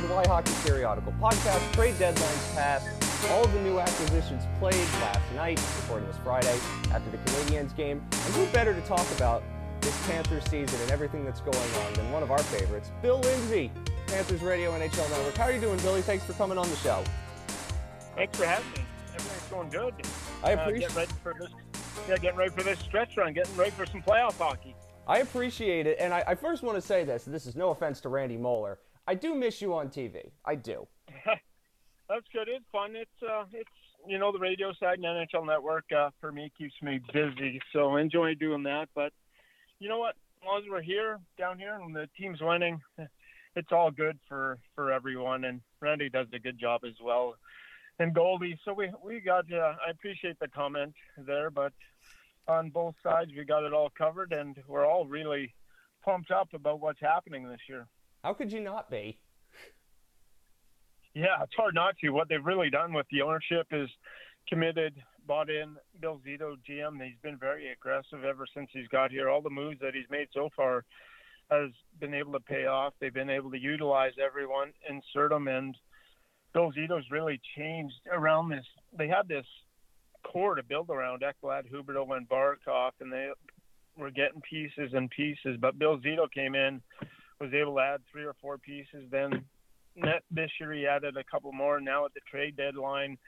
to the Y Hockey Periodical podcast. Trade deadlines passed. All of the new acquisitions played last night, recording this Friday after the Canadiens game. And who better to talk about this Panthers season and everything that's going on than one of our favorites, Bill Lindsay, Panthers Radio NHL Network. How are you doing, Billy? Thanks for coming on the show. Thanks for having me. Everything's going good. I appreciate. Uh, ready for this. Yeah, getting ready for this stretch run. Getting ready for some playoff hockey. I appreciate it, and I, I first want to say this. This is no offense to Randy Moller. I do miss you on TV. I do. That's good. It's fun. It's uh, it's you know the radio side and NHL Network uh, for me keeps me busy, so I enjoy doing that. But you know what? As long as we're here, down here, and the team's winning, it's all good for for everyone. And Randy does a good job as well. And Goldie, so we we got. Uh, I appreciate the comment there, but on both sides we got it all covered, and we're all really pumped up about what's happening this year. How could you not be? Yeah, it's hard not to. What they've really done with the ownership is committed, bought in. Bill Zito, GM, he's been very aggressive ever since he's got here. All the moves that he's made so far has been able to pay off. They've been able to utilize everyone, insert them, and Bill Zito's really changed around this. They had this core to build around Ekblad, Huberdeau, and Barkov, and they were getting pieces and pieces. But Bill Zito came in, was able to add three or four pieces. Then this year he added a couple more. Now at the trade deadline,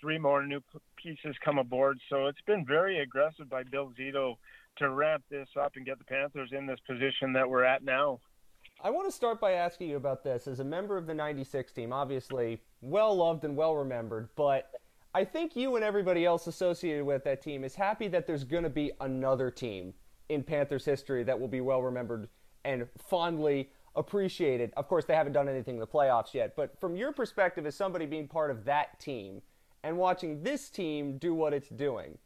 three more new pieces come aboard. So it's been very aggressive by Bill Zito to ramp this up and get the Panthers in this position that we're at now. I want to start by asking you about this. As a member of the 96 team, obviously well loved and well remembered, but I think you and everybody else associated with that team is happy that there's going to be another team in Panthers history that will be well remembered and fondly appreciated. Of course, they haven't done anything in the playoffs yet, but from your perspective as somebody being part of that team and watching this team do what it's doing,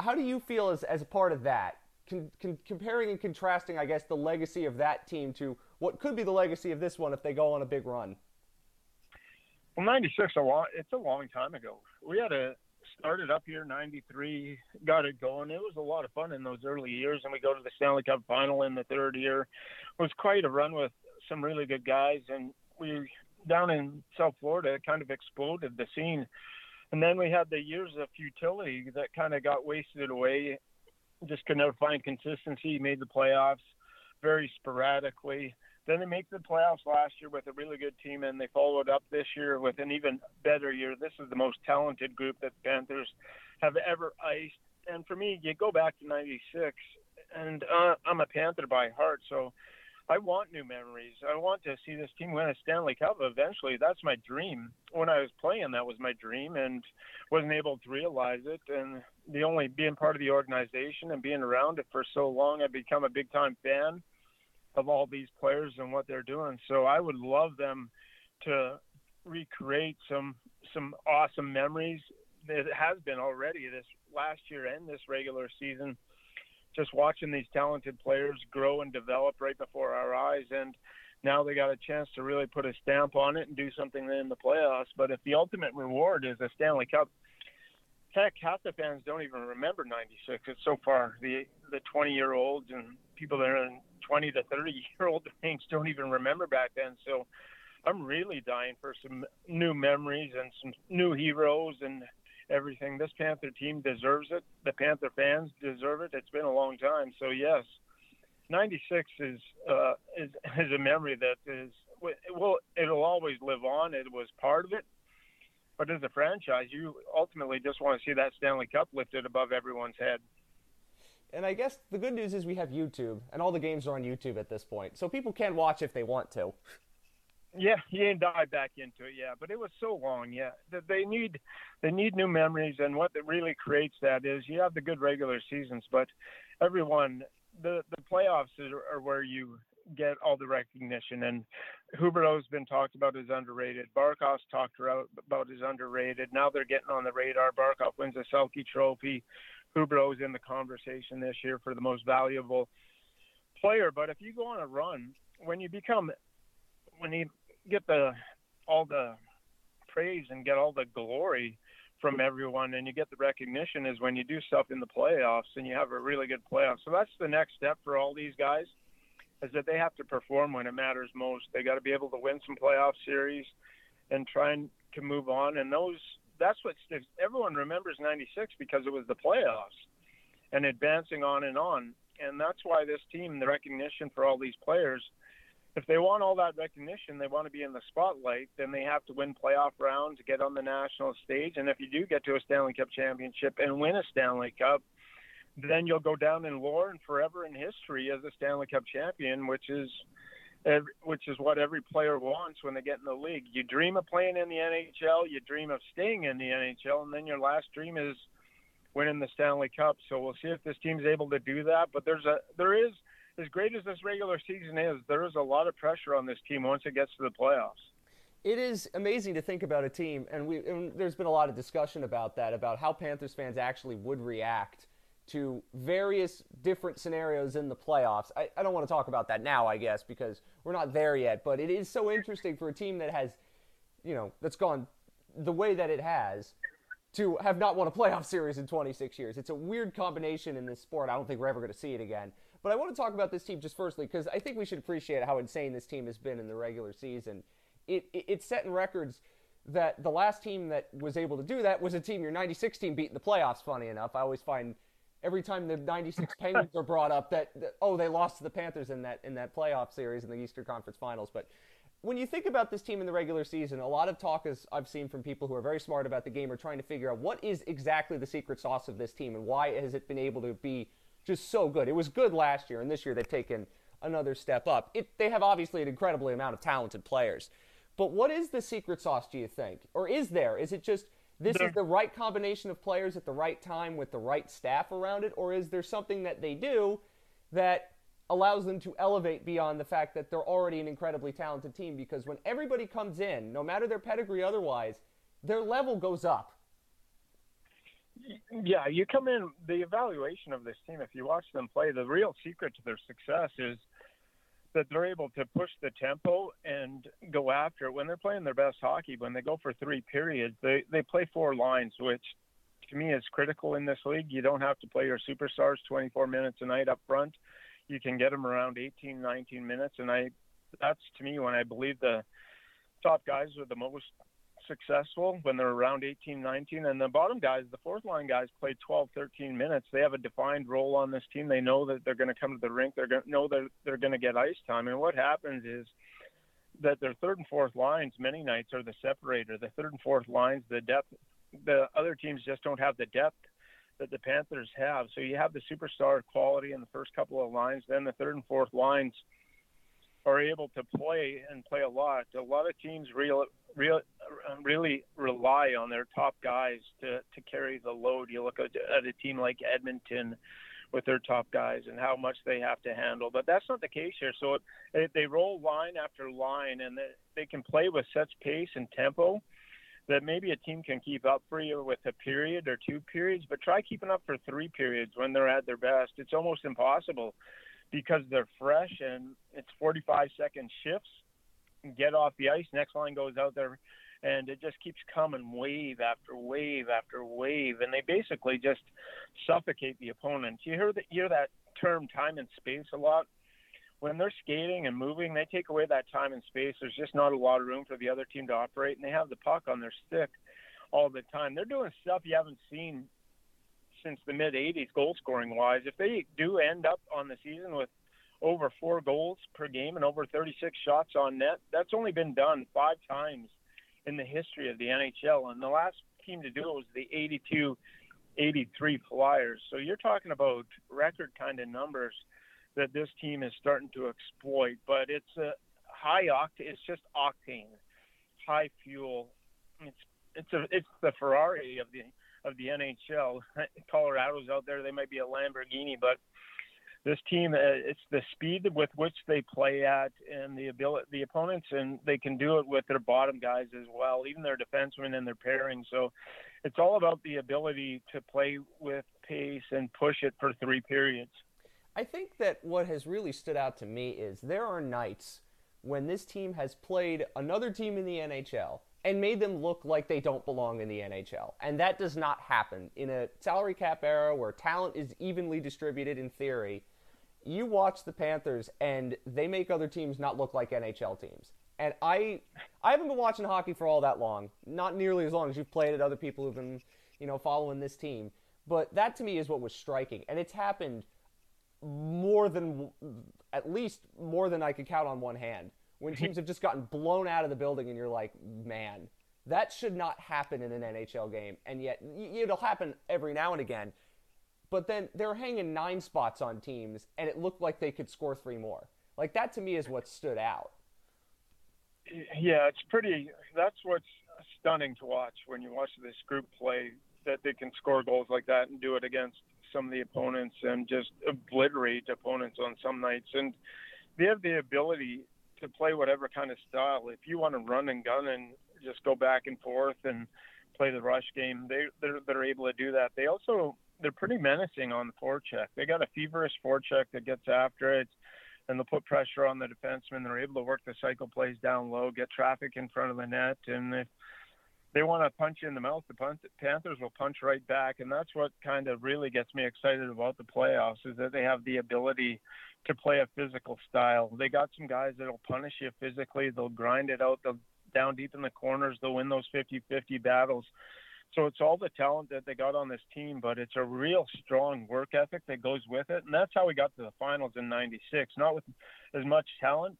how do you feel as, as a part of that? Con, con, comparing and contrasting, I guess, the legacy of that team to what could be the legacy of this one if they go on a big run. Well, '96 a it's a long time ago. We had a started up here '93, got it going. It was a lot of fun in those early years, and we go to the Stanley Cup final in the third year. It was quite a run with some really good guys, and we down in South Florida kind of exploded the scene. And then we had the years of futility that kind of got wasted away. Just could never find consistency. Made the playoffs very sporadically. Then they make the playoffs last year with a really good team, and they followed up this year with an even better year. This is the most talented group that the Panthers have ever iced. And for me, you go back to '96, and uh, I'm a Panther by heart, so I want new memories. I want to see this team win a Stanley Cup eventually. That's my dream. When I was playing, that was my dream, and wasn't able to realize it. And the only being part of the organization and being around it for so long, I've become a big time fan of all these players and what they're doing. So I would love them to recreate some some awesome memories. It has been already this last year and this regular season. Just watching these talented players grow and develop right before our eyes, and now they got a chance to really put a stamp on it and do something in the playoffs. But if the ultimate reward is a Stanley Cup, heck, half the fans don't even remember '96. It's so far the the 20 year olds and people that are in 20 to 30 year old range don't even remember back then. So I'm really dying for some new memories and some new heroes and everything. This Panther team deserves it. The Panther fans deserve it. It's been a long time. So yes, 96 is uh, is is a memory that is well it'll always live on. It was part of it. But as a franchise, you ultimately just want to see that Stanley Cup lifted above everyone's head and I guess the good news is we have YouTube, and all the games are on YouTube at this point, so people can watch if they want to. Yeah, you can dive back into it. Yeah, but it was so long. Yeah, they need they need new memories, and what that really creates that is you have the good regular seasons, but everyone the the playoffs are, are where you get all the recognition. And Huberdeau's been talked about as underrated. Barkov's talked about as underrated. Now they're getting on the radar. Barkov wins a Selke Trophy. Huberdeau's in the conversation this year for the most valuable player. But if you go on a run, when you become, when you get the all the praise and get all the glory from everyone, and you get the recognition, is when you do stuff in the playoffs and you have a really good playoff. So that's the next step for all these guys. is that they have to perform when it matters most. They got to be able to win some playoff series and trying to move on. And those that's what. Everyone remembers '96 because it was the playoffs and advancing on and on. And that's why this team, the recognition for all these players, if they want all that recognition, they want to be in the spotlight, then they have to win playoff rounds, get on the national stage. And if you do get to a Stanley Cup championship and win a Stanley Cup, then you'll go down in lore and forever in history as a Stanley Cup champion, which is which is what every player wants when they get in the league. You dream of playing in the NHL, you dream of staying in the NHL, and then your last dream is winning the Stanley Cup. So we'll see if this team's able to do that. But there's a there is as great as this regular season is, there is a lot of pressure on this team once it gets to the playoffs. It is amazing to think about a team, and we and there's been a lot of discussion about that, about how Panthers fans actually would react to various different scenarios in the playoffs. I, I don't want to talk about that now, I guess, because we're not there yet. But it is so interesting for a team that has, you know, that's gone the way that it has to have not won a playoff series in 26 years. It's a weird combination in this sport. I don't think we're ever going to see it again. But I want to talk about this team just firstly because I think we should appreciate how insane this team has been in the regular season. It, it, it's setting records that the last team that was able to do that was a team your 96 team beat in the playoffs, funny enough. I always find every time the 96 Penguins are brought up that, that, oh they lost to the Panthers in that in that playoff series in the Eastern Conference Finals. But when you think about this team in the regular season a lot of talk is I've seen from people who are very smart about the game are trying to figure out what is exactly the secret sauce of this team and why has it been able to be just so good. It was good last year and this year they've taken another step up. It, they have obviously an incredibly amount of talented players. But what is the secret sauce do you think? Or is there? Is it just this is the right combination of players at the right time with the right staff around it, or is there something that they do that allows them to elevate beyond the fact that they're already an incredibly talented team? Because when everybody comes in, no matter their pedigree otherwise, their level goes up. Yeah, you come in, the evaluation of this team, if you watch them play, the real secret to their success is – that they're able to push the tempo and go after it when they're playing their best hockey. When they go for three periods, they they play four lines, which to me is critical in this league. You don't have to play your superstars 24 minutes a night up front. You can get them around 18, 19 minutes, and I that's to me when I believe the top guys are the most successful when they're around 18, 19. And the bottom guys, the fourth line guys, play 12, 13 minutes. They have a defined role on this team. They know that they're going to come to the rink. They're going to know that they're going to get ice time. And what happens is that their third and fourth lines many nights are the separator. The third and fourth lines, the depth, the other teams just don't have the depth that the Panthers have. So you have the superstar quality in the first couple of lines. Then the third and fourth lines are able to play and play a lot. A lot of teams real, real, really rely on their top guys to, to carry the load. You look at, at a team like Edmonton with their top guys and how much they have to handle. But that's not the case here. So it, they roll line after line and they, they can play with such pace and tempo that maybe a team can keep up for you with a period or two periods, but try keeping up for three periods when they're at their best. It's almost impossible because they're fresh and it's 45 second shifts. Get off the ice, next line goes out there, and it just keeps coming wave after wave after wave, and they basically just suffocate the opponent. You hear that You hear that term time and space a lot. When they're skating and moving, they take away that time and space. There's just not a lot of room for the other team to operate, and they have the puck on their stick all the time. They're doing stuff you haven't seen since the mid 80s goal scoring wise. If they do end up on the season with over four goals per game and over 36 shots on net, that's only been done five times in the history of the NHL. And the last team to do it was the 82 83 Flyers. So you're talking about record kind of numbers that this team is starting to exploit. But it's a high octane, it's just octane, high fuel. It's it's a it's the Ferrari of the of the NHL. Colorado's out there; they might be a Lamborghini, but this team, uh, it's the speed with which they play at, and the ability, the opponents, and they can do it with their bottom guys as well, even their defensemen and their pairing. So, it's all about the ability to play with pace and push it for three periods. I think that what has really stood out to me is there are nights when this team has played another team in the NHL and made them look like they don't belong in the NHL. And that does not happen in a salary cap era where talent is evenly distributed in theory. you watch the Panthers and they make other teams not look like NHL teams. And I I haven't been watching hockey for all that long, not nearly as long as you've played it. Other people who've been, you know, following this team. But that to me is what was striking, and it's happened more than at least more than I could count on one hand. When teams have just gotten blown out of the building, and you're like, man, that should not happen in an NHL game, and yet it'll happen every now and again. But then they're hanging nine spots on teams, and it looked like they could score three more. Like that to me is what stood out. Yeah, it's pretty. That's what's stunning to watch when you watch this group play. That they can score goals like that and do it against some of the opponents and just obliterate opponents on some nights. And they have the ability to play whatever kind of style. If you want to run and gun and just go back and forth and play the rush game, they they're, they're able to do that. They also they're pretty menacing on the forecheck. They got a feverish forecheck that gets after it and they'll put pressure on the defenseman. They're able to work the cycle plays down low, get traffic in front of the net, and if they want to punch you in the mouth, the Panthers will punch right back, and that's what kind of really gets me excited about the playoffs is that they have the ability to play a physical style. They got some guys that'll punish you physically. They'll grind it out. They'll down deep in the corners. They'll win those 50-50 battles. So it's all the talent that they got on this team, but it's a real strong work ethic that goes with it. And that's how we got to the finals in 96, not with as much talent,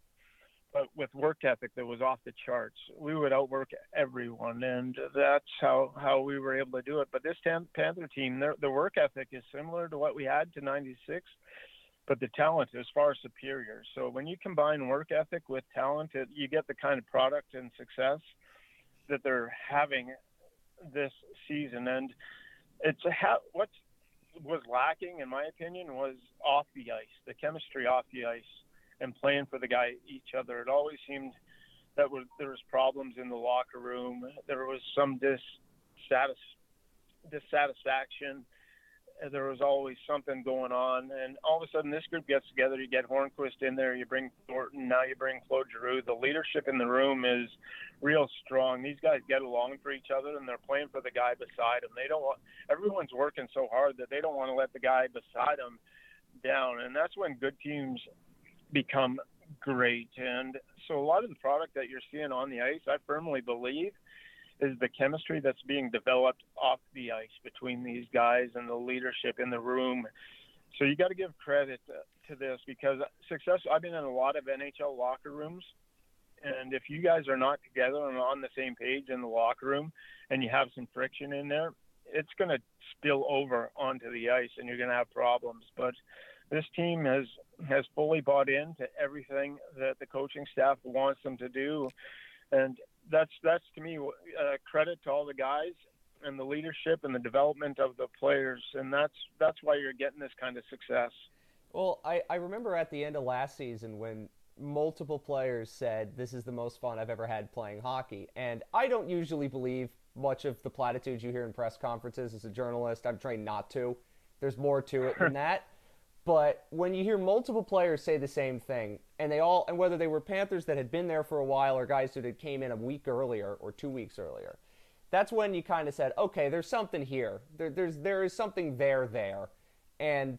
but with work ethic that was off the charts. We would outwork everyone, and that's how, how we were able to do it. But this Panther team, their, the work ethic is similar to what we had to 96, but the talent is far superior. So when you combine work ethic with talent, it, you get the kind of product and success that they're having this season, and it's ha- what was lacking, in my opinion, was off the ice, the chemistry off the ice, and playing for the guy each other. It always seemed that was there was problems in the locker room. There was some dissatis- dissatisfaction there was always something going on. And all of a sudden, this group gets together. You get Hornqvist in there. You bring Thornton. Now you bring Claude Giroux. The leadership in the room is real strong. These guys get along for each other, and they're playing for the guy beside them. They don't want. Everyone's working so hard that they don't want to let the guy beside them down. And that's when good teams become great. And so a lot of the product that you're seeing on the ice, I firmly believe is the chemistry that's being developed off the ice between these guys and the leadership in the room. So you got to give credit to this because success. I've been in a lot of NHL locker rooms, and if you guys are not together and on the same page in the locker room, and you have some friction in there, it's going to spill over onto the ice, and you're going to have problems. But this team has has fully bought into everything that the coaching staff wants them to do, and that's that's to me uh, credit to all the guys and the leadership and the development of the players, and that's that's why you're getting this kind of success. Well, I, I remember at the end of last season when multiple players said this is the most fun I've ever had playing hockey, and I don't usually believe much of the platitudes you hear in press conferences as a journalist. I'm trained not to. There's more to it than that. But when you hear multiple players say the same thing, and they all, and whether they were Panthers that had been there for a while or guys who had came in a week earlier or two weeks earlier, that's when you kind of said, okay, there's something here. There, there's there is something there there, and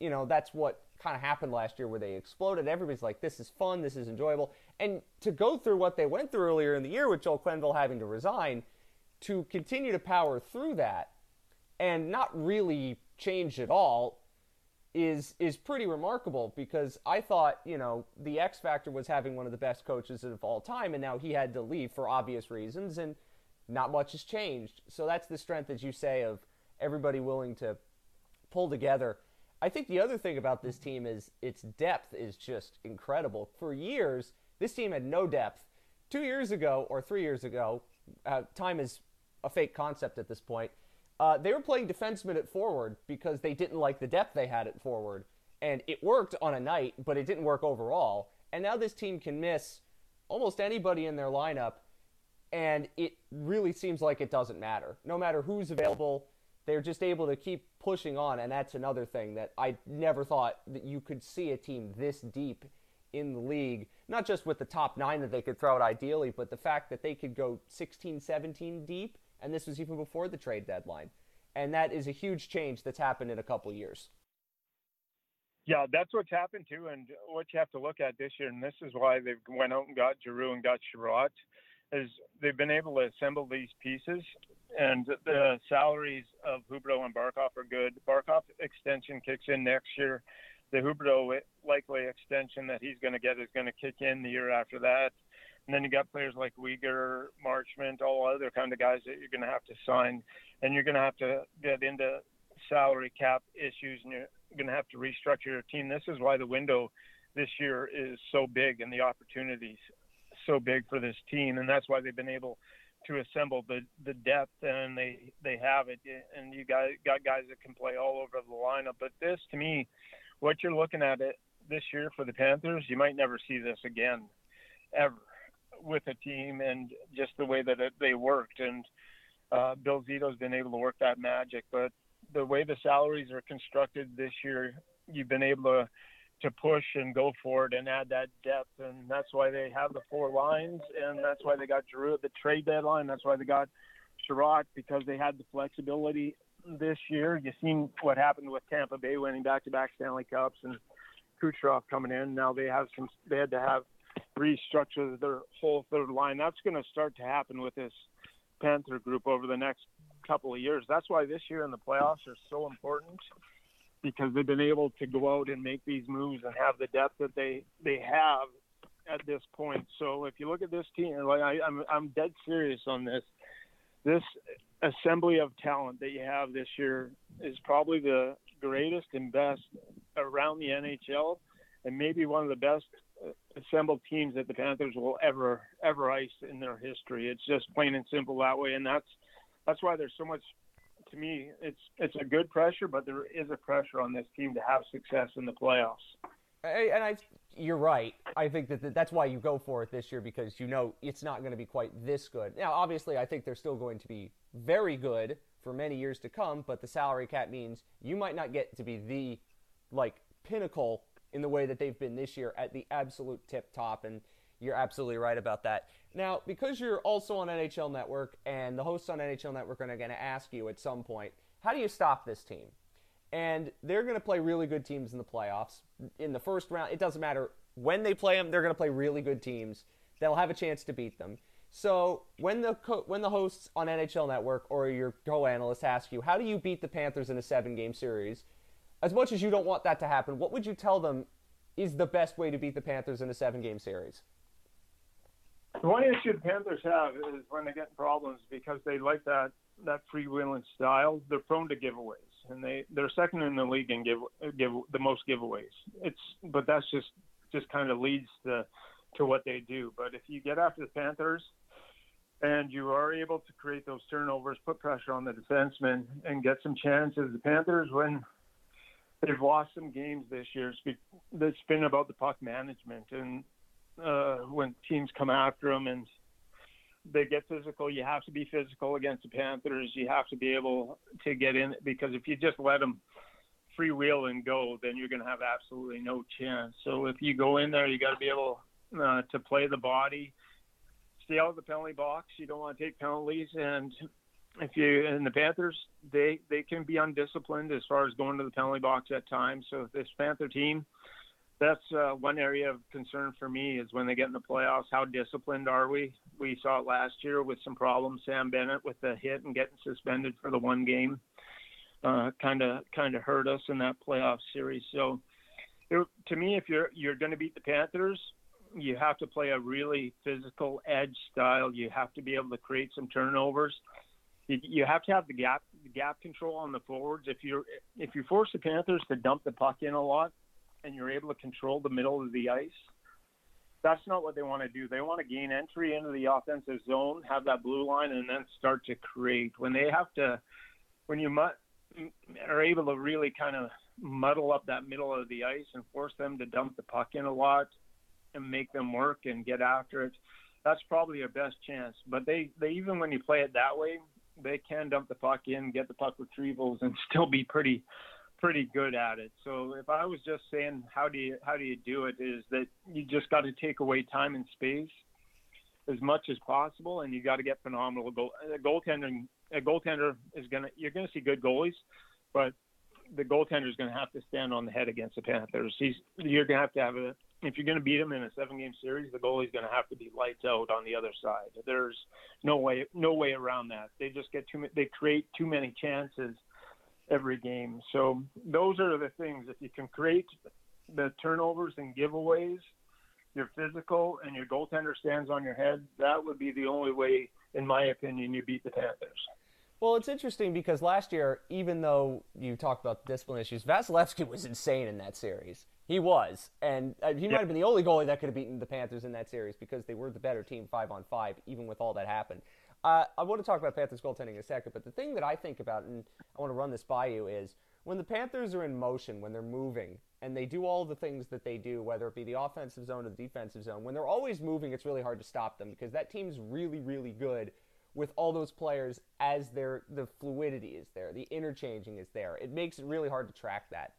you know that's what kind of happened last year where they exploded. Everybody's like, this is fun, this is enjoyable, and to go through what they went through earlier in the year with Joel Quenneville having to resign, to continue to power through that, and not really change at all is is pretty remarkable because I thought you know the X factor was having one of the best coaches of all time, and now he had to leave for obvious reasons, and not much has changed. So that's the strength, as you say, of everybody willing to pull together. I think the other thing about this team is its depth is just incredible. For years, this team had no depth. Two years ago or three years ago, uh, time is a fake concept at this point uh, they were playing defenseman at forward because they didn't like the depth they had at forward. And it worked on a night, but it didn't work overall. And now this team can miss almost anybody in their lineup, and it really seems like it doesn't matter. No matter who's available, they're just able to keep pushing on. And that's another thing that I never thought that you could see a team this deep in the league, not just with the top nine that they could throw out ideally, but the fact that they could go 16, 17 deep and this was even before the trade deadline. And that is a huge change that's happened in a couple years. Yeah, that's what's happened too, and what you have to look at this year, and this is why they've went out and got Giroux and got Chiarot, is they've been able to assemble these pieces, and the salaries of Huberdeau and Barkov are good. Barkov extension kicks in next year. The Huberdeau likely extension that he's going to get is going to kick in the year after that. And then you got players like Weegar, Marchment, all other kind of guys that you're going to have to sign, and you're going to have to get into salary cap issues, and you're going to have to restructure your team. This is why the window this year is so big and the opportunities so big for this team, and that's why they've been able to assemble the the depth and they they have it. And you got got guys that can play all over the lineup. But this to me what you're looking at it this year for the Panthers you might never see this again ever with a team and just the way that it, they worked and uh, Bill Zito's been able to work that magic but the way the salaries are constructed this year you've been able to to push and go for it and add that depth. And that's why they have the four lines, and that's why they got Giroux at the trade deadline. That's why they got Chiarot because they had the flexibility this year. You've seen what happened with Tampa Bay winning back-to-back Stanley Cups and Kucherov coming in. Now they have some. They had to have restructure their whole third line. That's going to start to happen with this Panther group over the next couple of years. That's why this year in the playoffs are so important because they've been able to go out and make these moves and have the depth that they they have at this point. So if you look at this team, like I, I'm I'm dead serious on this. This assembly of talent that you have this year is probably the greatest and best around the NHL, and maybe one of the best assembled teams that the Panthers will ever ever ice in their history. It's just plain and simple that way, and that's that's why there's so much to me, it's it's a good pressure, but there is a pressure on this team to have success in the playoffs. And I, you're right. I think that that's why you go for it this year because you know it's not going to be quite this good. Now, obviously, I think they're still going to be very good for many years to come, but the salary cap means you might not get to be the like pinnacle in the way that they've been this year at the absolute tip top and you're absolutely right about that. Now, because you're also on NHL Network and the hosts on NHL Network are going to ask you at some point, how do you stop this team? And they're going to play really good teams in the playoffs. In the first round, it doesn't matter when they play them, they're going to play really good teams. They'll have a chance to beat them. So when the co- when the hosts on NHL Network or your co-analysts ask you, how do you beat the Panthers in a seven-game series? As much as you don't want that to happen, what would you tell them is the best way to beat the Panthers in a seven-game series? The one issue the Panthers have is when they get in problems because they like that that freewheeling style. They're prone to giveaways, and they they're second in the league in give give the most giveaways. It's but that's just just kind of leads to to what they do. But if you get after the Panthers and you are able to create those turnovers, put pressure on the defensemen, and get some chances, the Panthers when they've lost some games this year, it's been about the puck management and uh, when teams come after them and they get physical. You have to be physical against the Panthers. You have to be able to get in because if you just let them freewheel and go, then you're going to have absolutely no chance. So if you go in there, you got to be able uh, to play the body, stay out of the penalty box. You don't want to take penalties, and if you and the Panthers, they they can be undisciplined as far as going to the penalty box at times. So this Panther team that's uh, one area of concern for me is when they get in the playoffs. How disciplined are we? We saw it last year with some problems. Sam Bennett with the hit and getting suspended for the one game, kind of kind of hurt us in that playoff series. So, it, to me, if you're you're going to beat the Panthers, you have to play a really physical edge style. You have to be able to create some turnovers. You, have to have the gap gap control on the forwards. If you if you force the Panthers to dump the puck in a lot, and you're able to control the middle of the ice, that's not what they want to do. They want to gain entry into the offensive zone, have that blue line, and then start to create. When they have to, when you are able to really kind of muddle up that middle of the ice and force them to dump the puck in a lot and make them work and get after it, that's probably your best chance. But they, they even when you play it that way, they can dump the puck in, get the puck retrievals, and still be pretty pretty good at it. So if I was just saying how do you how do you do it is that you just got to take away time and space as much as possible, and you got to get phenomenal goal. A goaltender a goaltender is gonna you're gonna see good goalies, but the goaltender is to have to stand on the head against the Panthers. He's you're to have to have a if you're going to beat them in a seven game series, the goalie's going to have to be lights out on the other side. There's no way no way around that. They just get too they create too many chances every game. So those are the things. If you can create the turnovers and giveaways, you're physical, and your goaltender stands on your head, that would be the only way, in my opinion, you beat the Panthers. Well, it's interesting because last year, even though you talked about the discipline issues, Vasilevskiy was insane in that series. He was, and uh, he yep. might have been the only goalie that could have beaten the Panthers in that series because they were the better team five on five, even with all that happened. Uh, I want to talk about Panthers goaltending in a second, but the thing that I think about, and I want to run this by you, is when the Panthers are in motion, when they're moving, and they do all the things that they do, whether it be the offensive zone or the defensive zone, when they're always moving, it's really hard to stop them because that team's really, really good with all those players as their the fluidity is there, the interchanging is there. It makes it really hard to track that.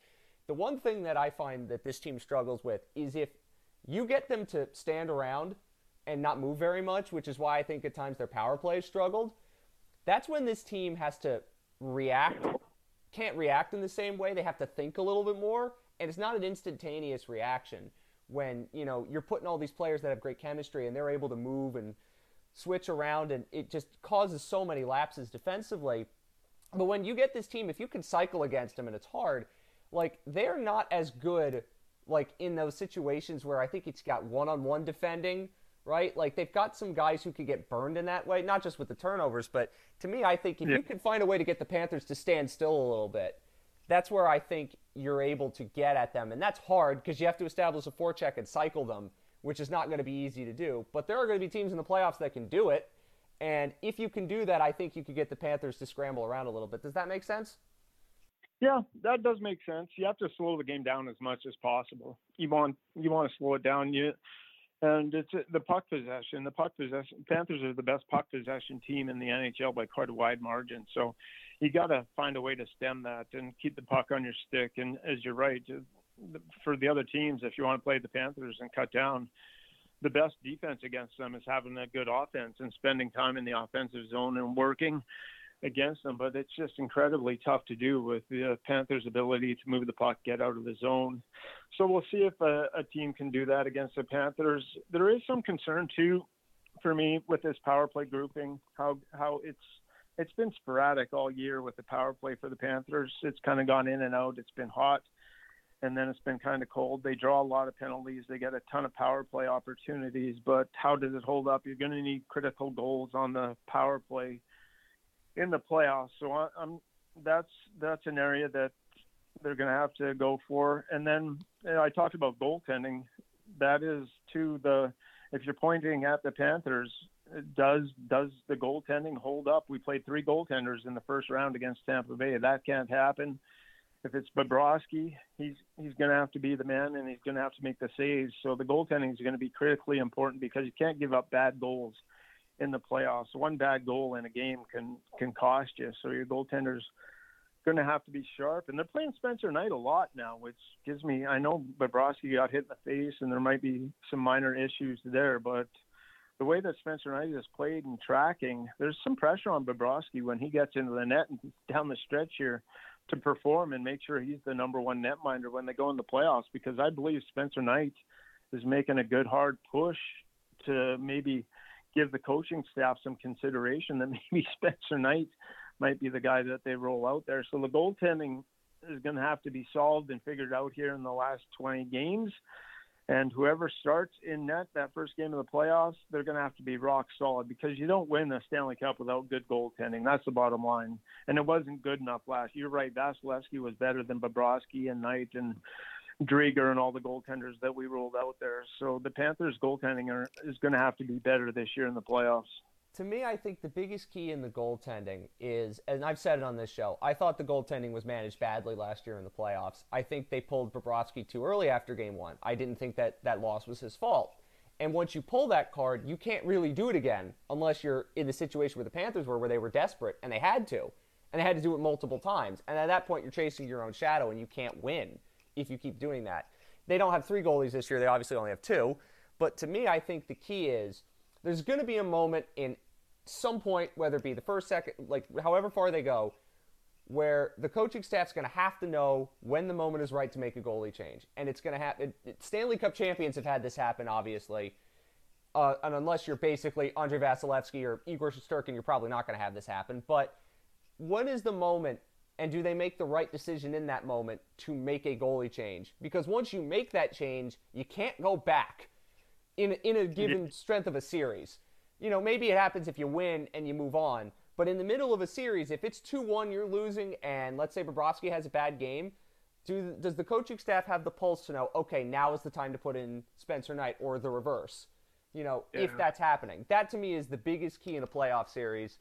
The one thing that I find that this team struggles with is if you get them to stand around and not move very much, which is why I think at times their power play struggled. That's when this team has to react, can't react in the same way. They have to think a little bit more, and it's not an instantaneous reaction when you know you're putting all these players that have great chemistry and they're able to move and switch around, and it just causes so many lapses defensively. But when you get this team, if you can cycle against them and it's hard, like they're not as good like in those situations where I think it's got one-on-one defending right? Like they've got some guys who could get burned in that way, not just with the turnovers, but to me, I think if yeah. you can find a way to get the Panthers to stand still a little bit, that's where I think you're able to get at them. And that's hard because you have to establish a forecheck and cycle them, which is not going to be easy to do. But there are going to be teams in the playoffs that can do it. And if you can do that, I think you could get the Panthers to scramble around a little bit. Does that make sense? Yeah, that does make sense. You have to slow the game down as much as possible. You want you want to slow it down. You and it's the puck possession. The puck possession. Panthers are the best puck possession team in the NHL by quite a wide margin. So you got to find a way to stem that and keep the puck on your stick. And as you're right, uh, for the other teams, if you want to play the Panthers and cut down, the best defense against them is having a good offense and spending time in the offensive zone and working against them, but it's just incredibly tough to do with the Panthers' ability to move the puck, get out of the zone. So we'll see if a, a team can do that against the Panthers. There is some concern too, for me, with this power play grouping. How how it's it's been sporadic all year with the power play for the Panthers. It's kind of gone in and out. It's been hot, and then it's been kind of cold. They draw a lot of penalties. They get a ton of power play opportunities, but how does it hold up? You're going to need critical goals on the power play in the playoffs. So I, am that's that's an area that they're going to have to go for. And then you know, I talked about goaltending. That is to the if you're pointing at the Panthers, does does the goaltending hold up? We played three goaltenders in the first round against Tampa Bay. That can't happen. If it's Bobrovsky, he's he's going to have to be the man, and he's going to have to make the saves. So the goaltending is going to be critically important because you can't give up bad goals in the playoffs. One bad goal in a game can can cost you. So your goaltender's going to have to be sharp. And they're playing Spencer Knight a lot now, which gives me. I know Bobrovsky got hit in the face, and there might be some minor issues there, but the way that Spencer Knight has played and tracking, there's some pressure on Bobrovsky when he gets into the net and down the stretch here to perform and make sure he's the number one netminder when they go in the playoffs. Because I believe Spencer Knight is making a good hard push to maybe give the coaching staff some consideration that maybe Spencer Knight might be the guy that they roll out there. So the goaltending is going to have to be solved and figured out here in the last 20 games. And whoever starts in net that first game of the playoffs, they're going to have to be rock solid because you don't win the Stanley Cup without good goaltending. That's the bottom line. And it wasn't good enough last. You're right. Vasilevskiy was better than Bobrovsky and Knight and Driedger and all the goaltenders that we rolled out there. So the Panthers' goaltending are, is going to have to be better this year in the playoffs. To me, I think the biggest key in the goaltending is, and I've said it on this show, I thought the goaltending was managed badly last year in the playoffs. I think they pulled Bobrovsky too early after game one. I didn't think that that loss was his fault. And once you pull that card, you can't really do it again unless you're in the situation where the Panthers were, where they were desperate and they had to. And they had to do it multiple times. And at that point, you're chasing your own shadow and you can't win if you keep doing that. They don't have three goalies this year. They obviously only have two. But to me, I think the key is there's going to be a moment in some point, whether it be the first, second, like however far they go, where the coaching staff's going to have to know when the moment is right to make a goalie change, and it's going to happen. Stanley Cup champions have had this happen, obviously, uh, and unless you're basically Andrei Vasilevskiy or Igor Shesterkin, you're probably not going to have this happen. But when is the moment, and do they make the right decision in that moment to make a goalie change? Because once you make that change, you can't go back in in a given strength of a series. You know, maybe it happens if you win and you move on but in the middle of a series, if it's 2 1, you're losing, and let's say Bobrovsky has a bad game, do, does the coaching staff have the pulse to know, okay, now is the time to put in Spencer Knight or the reverse? You know, yeah. if that's happening. That to me is the biggest key in a playoff series,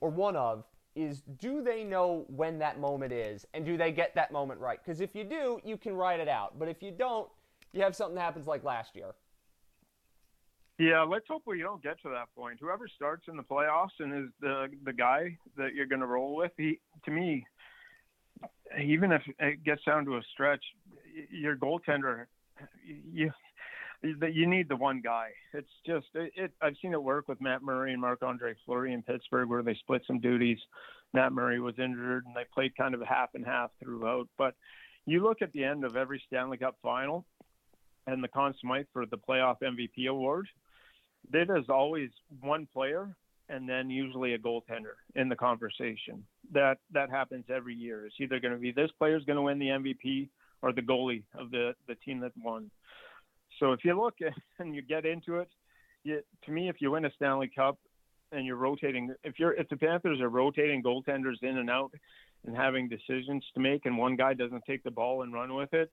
or one of, is do they know when that moment is, and do they get that moment right? Because if you do, you can ride it out. But if you don't, you have something that happens like last year. Yeah, let's hope we don't get to that point. Whoever starts in the playoffs and is the the guy that you're going to roll with, he to me, even if it gets down to a stretch, your goaltender, you you need the one guy. It's just it, it I've seen it work with Matt Murray and Marc Andre Fleury in Pittsburgh, where they split some duties. Matt Murray was injured, and they played kind of a half and half throughout. But you look at the end of every Stanley Cup final, and the Conn Smythe for the playoff MVP award it is always one player and then usually a goaltender in the conversation. That that happens every year. It's either going to be this player is going to win the MVP or the goalie of the the team that won. So if you look and you get into it, you, to me, if you win a Stanley Cup and you're rotating, if you're if the Panthers are rotating goaltenders in and out and having decisions to make, and one guy doesn't take the ball and run with it,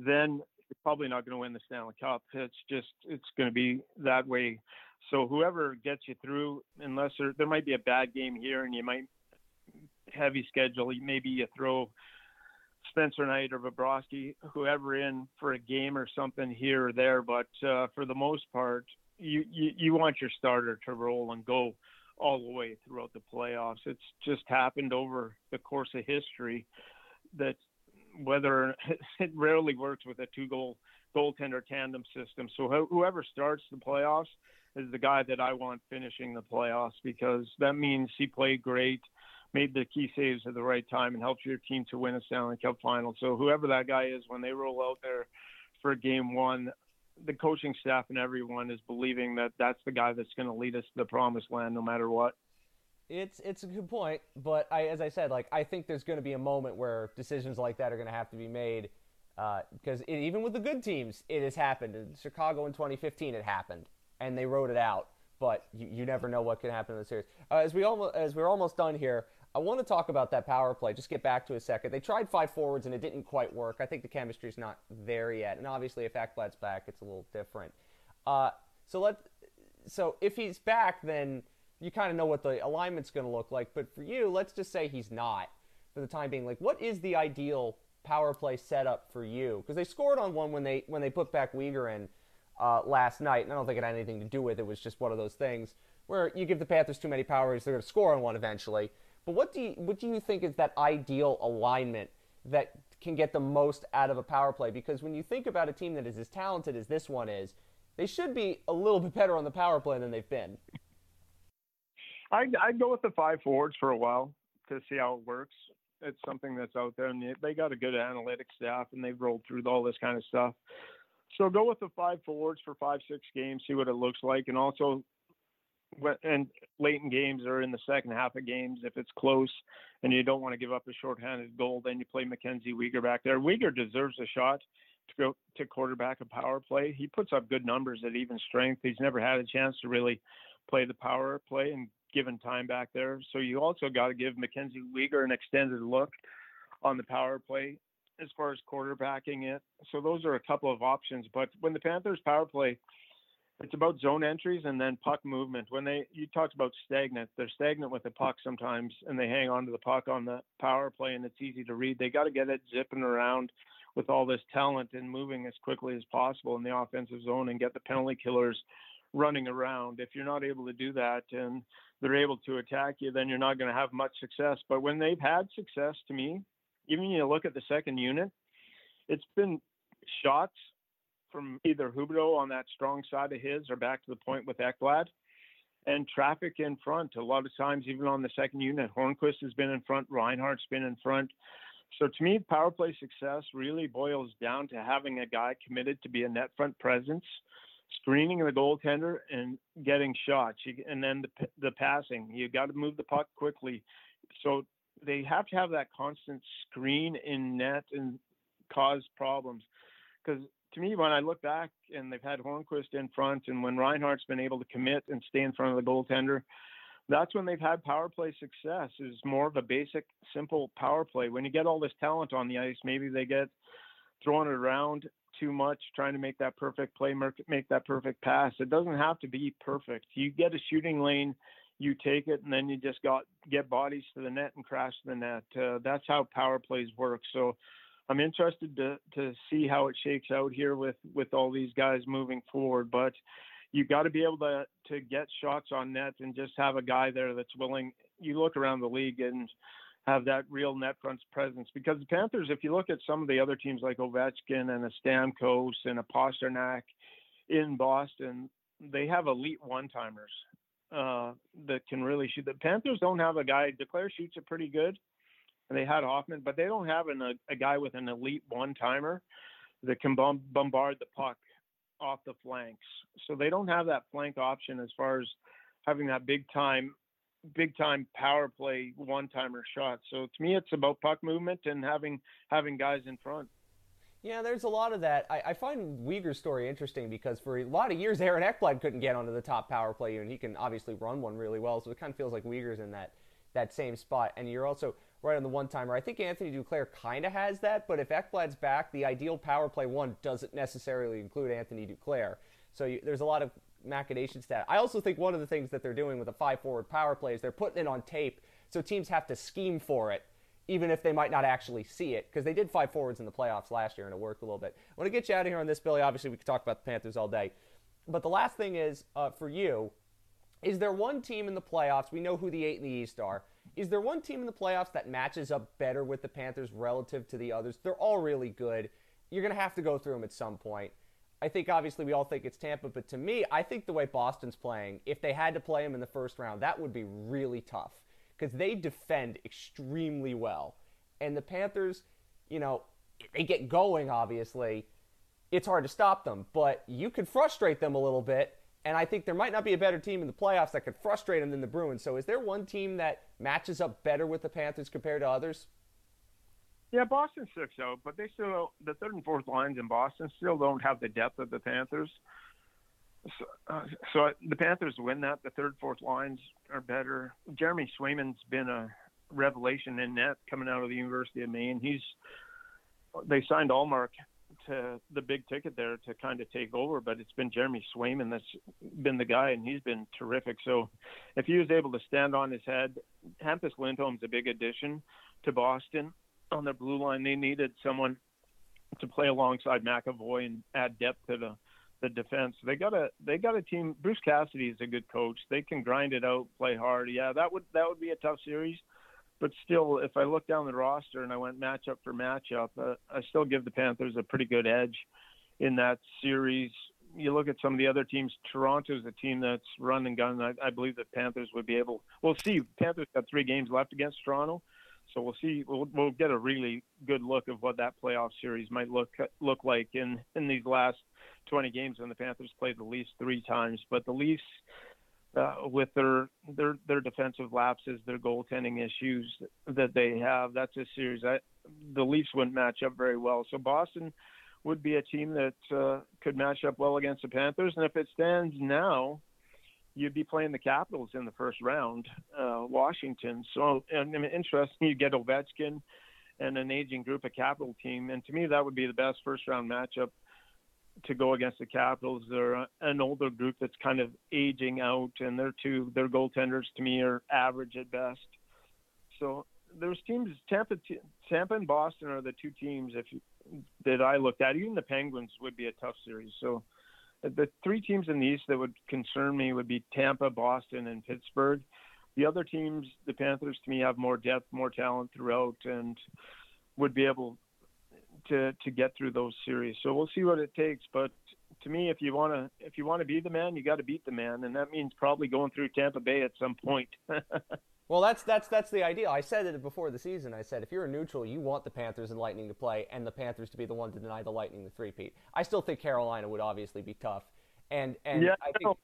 then you're probably not going to win the Stanley Cup. It's just it's going to be that way. So whoever gets you through, unless there there might be a bad game here and you might heavy schedule, maybe you throw Spencer Knight or Bobrovsky, whoever in for a game or something here or there. But uh, for the most part, you, you you want your starter to roll and go all the way throughout the playoffs. It's just happened over the course of history that whether it rarely works with a two goal goaltender tandem system. So whoever starts the playoffs is the guy that I want finishing the playoffs because that means he played great, made the key saves at the right time, and helped your team to win a Stanley Cup final. So whoever that guy is, when they roll out there for game one, the coaching staff and everyone is believing that that's the guy that's going to lead us to the promised land no matter what. It's it's a good point, but I, as I said, like I think there's going to be a moment where decisions like that are going to have to be made because uh, even with the good teams, it has happened. In Chicago in 2015, it happened, and they wrote it out. But you, you never know what can happen in the series. Uh, as we almost as we're almost done here, I want to talk about that power play. Just get back to a second. They tried five forwards and it didn't quite work. I think the chemistry is not there yet. And obviously, if Ekblad's back, it's a little different. Uh, so let so if he's back, then you kind of know what the alignment's going to look like. But for you, let's just say he's not for the time being. Like, what is the ideal power play setup for you? Because they scored on one when they when they put back Weegar in uh, last night, and I don't think it had anything to do with it. It was just one of those things where you give the Panthers too many powers, they're going to score on one eventually. But what do you what do you think is that ideal alignment that can get the most out of a power play? Because when you think about a team that is as talented as this one is, they should be a little bit better on the power play than they've been. I'd, I'd go with the five forwards for a while to see how it works. It's something that's out there, and they got a good analytics staff, and they've rolled through all this kind of stuff. So go with the five forwards for five, six games, see what it looks like, and also and late in games or in the second half of games, if it's close and you don't want to give up a shorthanded goal, then you play Mackenzie Weegar back there. Weegar deserves a shot to go to quarterback a power play. He puts up good numbers at even strength. He's never had a chance to really play the power play and given time back there. So you also got to give Mackenzie Weegar an extended look on the power play as far as quarterbacking it. So those are a couple of options. But when the Panthers power play, it's about zone entries and then puck movement. When they you talked about stagnant, they're stagnant with the puck sometimes, and they hang on to the puck on the power play, and it's easy to read. They got to get it zipping around with all this talent and moving as quickly as possible in the offensive zone and get the penalty killers running around. If you're not able to do that and they're able to attack you, then you're not going to have much success. But when they've had success, to me, even you look at the second unit, it's been shots from either Huberdeau on that strong side of his or back to the point with Ekblad. and traffic in front. A lot of times, even on the second unit, Hornqvist has been in front, Reinhart's been in front. So to me, power play success really boils down to having a guy committed to be a net front presence, screening the goaltender, and getting shots. and then the, the passing. You got to move the puck quickly. So they have to have that constant screen in net and cause problems. Because to me, when I look back and they've had Hornqvist in front, and when Reinhart's been able to commit and stay in front of the goaltender, that's when they've had power play success. Is more of a basic, simple power play. When you get all this talent on the ice, maybe they get throwing it around too much, trying to make that perfect play, make that perfect pass. It doesn't have to be perfect. You get a shooting lane, you take it, and then you just got get bodies to the net and crash the net. Uh, that's how power plays work. So. I'm interested to to see how it shakes out here with with all these guys moving forward. But you got to be able to to get shots on net and just have a guy there that's willing. You look around the league and have that real net front presence because the Panthers, if you look at some of the other teams like Ovechkin and a Stamkos and a Pastrnak in Boston, they have elite one timers uh, that can really shoot. The Panthers don't have a guy. Duclair shoots it pretty good, and they had Hoffman, but they don't have an, a, a guy with an elite one timer that can bombard the puck off the flanks. So they don't have that flank option as far as having that big time big time power play one timer shot. So to me it's about puck movement and having having guys in front. Yeah, there's a lot of that. I, I find Weegar's story interesting because for a lot of years Aaron Ekblad couldn't get onto the top power play and he can obviously run one really well. So it kind of feels like Weegar's in that that same spot. And you're also right on the one timer. I think Anthony Duclair kind of has that, but if Ekblad's back, the ideal power play one doesn't necessarily include Anthony Duclair. So you, there's a lot of machinations to that. I also think one of the things that they're doing with a five forward power play is they're putting it on tape, so teams have to scheme for it. Even if they might not actually see it, because they did five forwards in the playoffs last year and it worked a little bit. I want to get you out of here on this, Billy. Obviously, we could talk about the Panthers all day. But the last thing is uh, for you is there one team in the playoffs? We know who the eight in the East are. Is there one team in the playoffs that matches up better with the Panthers relative to the others? They're all really good. You're going to have to go through them at some point. I think obviously we all think it's Tampa, but to me, I think the way Boston's playing, if they had to play them in the first round, that would be really tough because they defend extremely well. And the Panthers, you know, they get going, obviously. It's hard to stop them, but you could frustrate them a little bit and I think there might not be a better team in the playoffs that could frustrate them than the Bruins. So is there one team that matches up better with the Panthers compared to others? Yeah, Boston sticks out, but they still the third and fourth lines in Boston still don't have the depth of the Panthers. So, uh, so the Panthers win that. The third, fourth lines are better. Jeremy Swayman's been a revelation in net coming out of the University of Maine. He's they signed Ullmark to the big ticket there to kind of take over, but it's been Jeremy Swayman that's been the guy, and he's been terrific. So if he was able to stand on his head, Hampus Lindholm's a big addition to Boston on the blue line. They needed someone to play alongside McAvoy and add depth to the the defense. They got a they got a team. Bruce Cassidy is a good coach. They can grind it out, play hard. Yeah, that would that would be a tough series but still, if I look down the roster and I went matchup for matchup, uh, I still give the Panthers a pretty good edge in that series. You look at some of the other teams. Toronto's a team that's run and gun. I, I believe the Panthers would be able. We'll see. Panthers got three games left against Toronto, so we'll see. We'll, we'll get a really good look of what that playoff series might look look like in in these last 20 games when the Panthers played the Leafs three times. But the Leafs uh, with their their their defensive lapses, their goaltending issues that they have. That's a series I, the Leafs wouldn't match up very well. So Boston would be a team that uh, could match up well against the Panthers. And if it stands now, you'd be playing the Capitals in the first round, uh, Washington. So and, and interesting, you get Ovechkin and an aging group of Capital team, and to me that would be the best first round matchup to go against the Capitals. They're an older group that's kind of aging out, and their two their goaltenders to me are average at best. So there's teams Tampa, Tampa and Boston are the two teams if you, that I looked at. Even the Penguins would be a tough series. So the three teams in the East that would concern me would be Tampa, Boston, and Pittsburgh. The other teams, the Panthers, to me, have more depth, more talent throughout, and would be able to to get through those series. So we'll see what it takes. But to me, if you want to if you want to be the man, you got to beat the man, and that means probably going through Tampa Bay at some point. well, that's that's that's the ideal. I said it before the season. I said if you're a neutral, you want the Panthers and Lightning to play, and the Panthers to be the one to deny the Lightning the three-peat. I still think Carolina would obviously be tough, and and yeah, I think.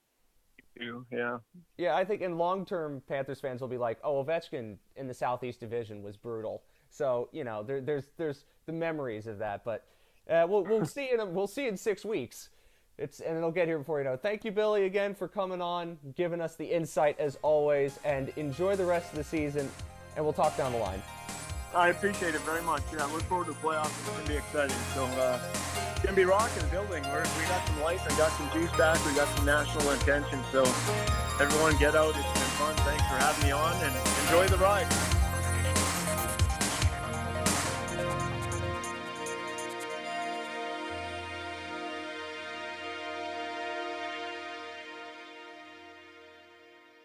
Yeah. Yeah, I think in long term, Panthers fans will be like, "Oh, Ovechkin in the Southeast Division was brutal." So you know, there, there's there's the memories of that, but uh, we'll we'll see in we'll see in six weeks. It's and it'll get here before you know. Thank you, Billy, again for coming on, giving us the insight as always, and enjoy the rest of the season. And we'll talk down the line. I appreciate it very much. Yeah, I look forward to the playoffs. It's gonna be exciting. So uh, it's gonna be rocking the building. We're, we got some life and got some juice back. We got some national attention. So everyone, get out. It's been fun. Thanks for having me on, and enjoy the ride.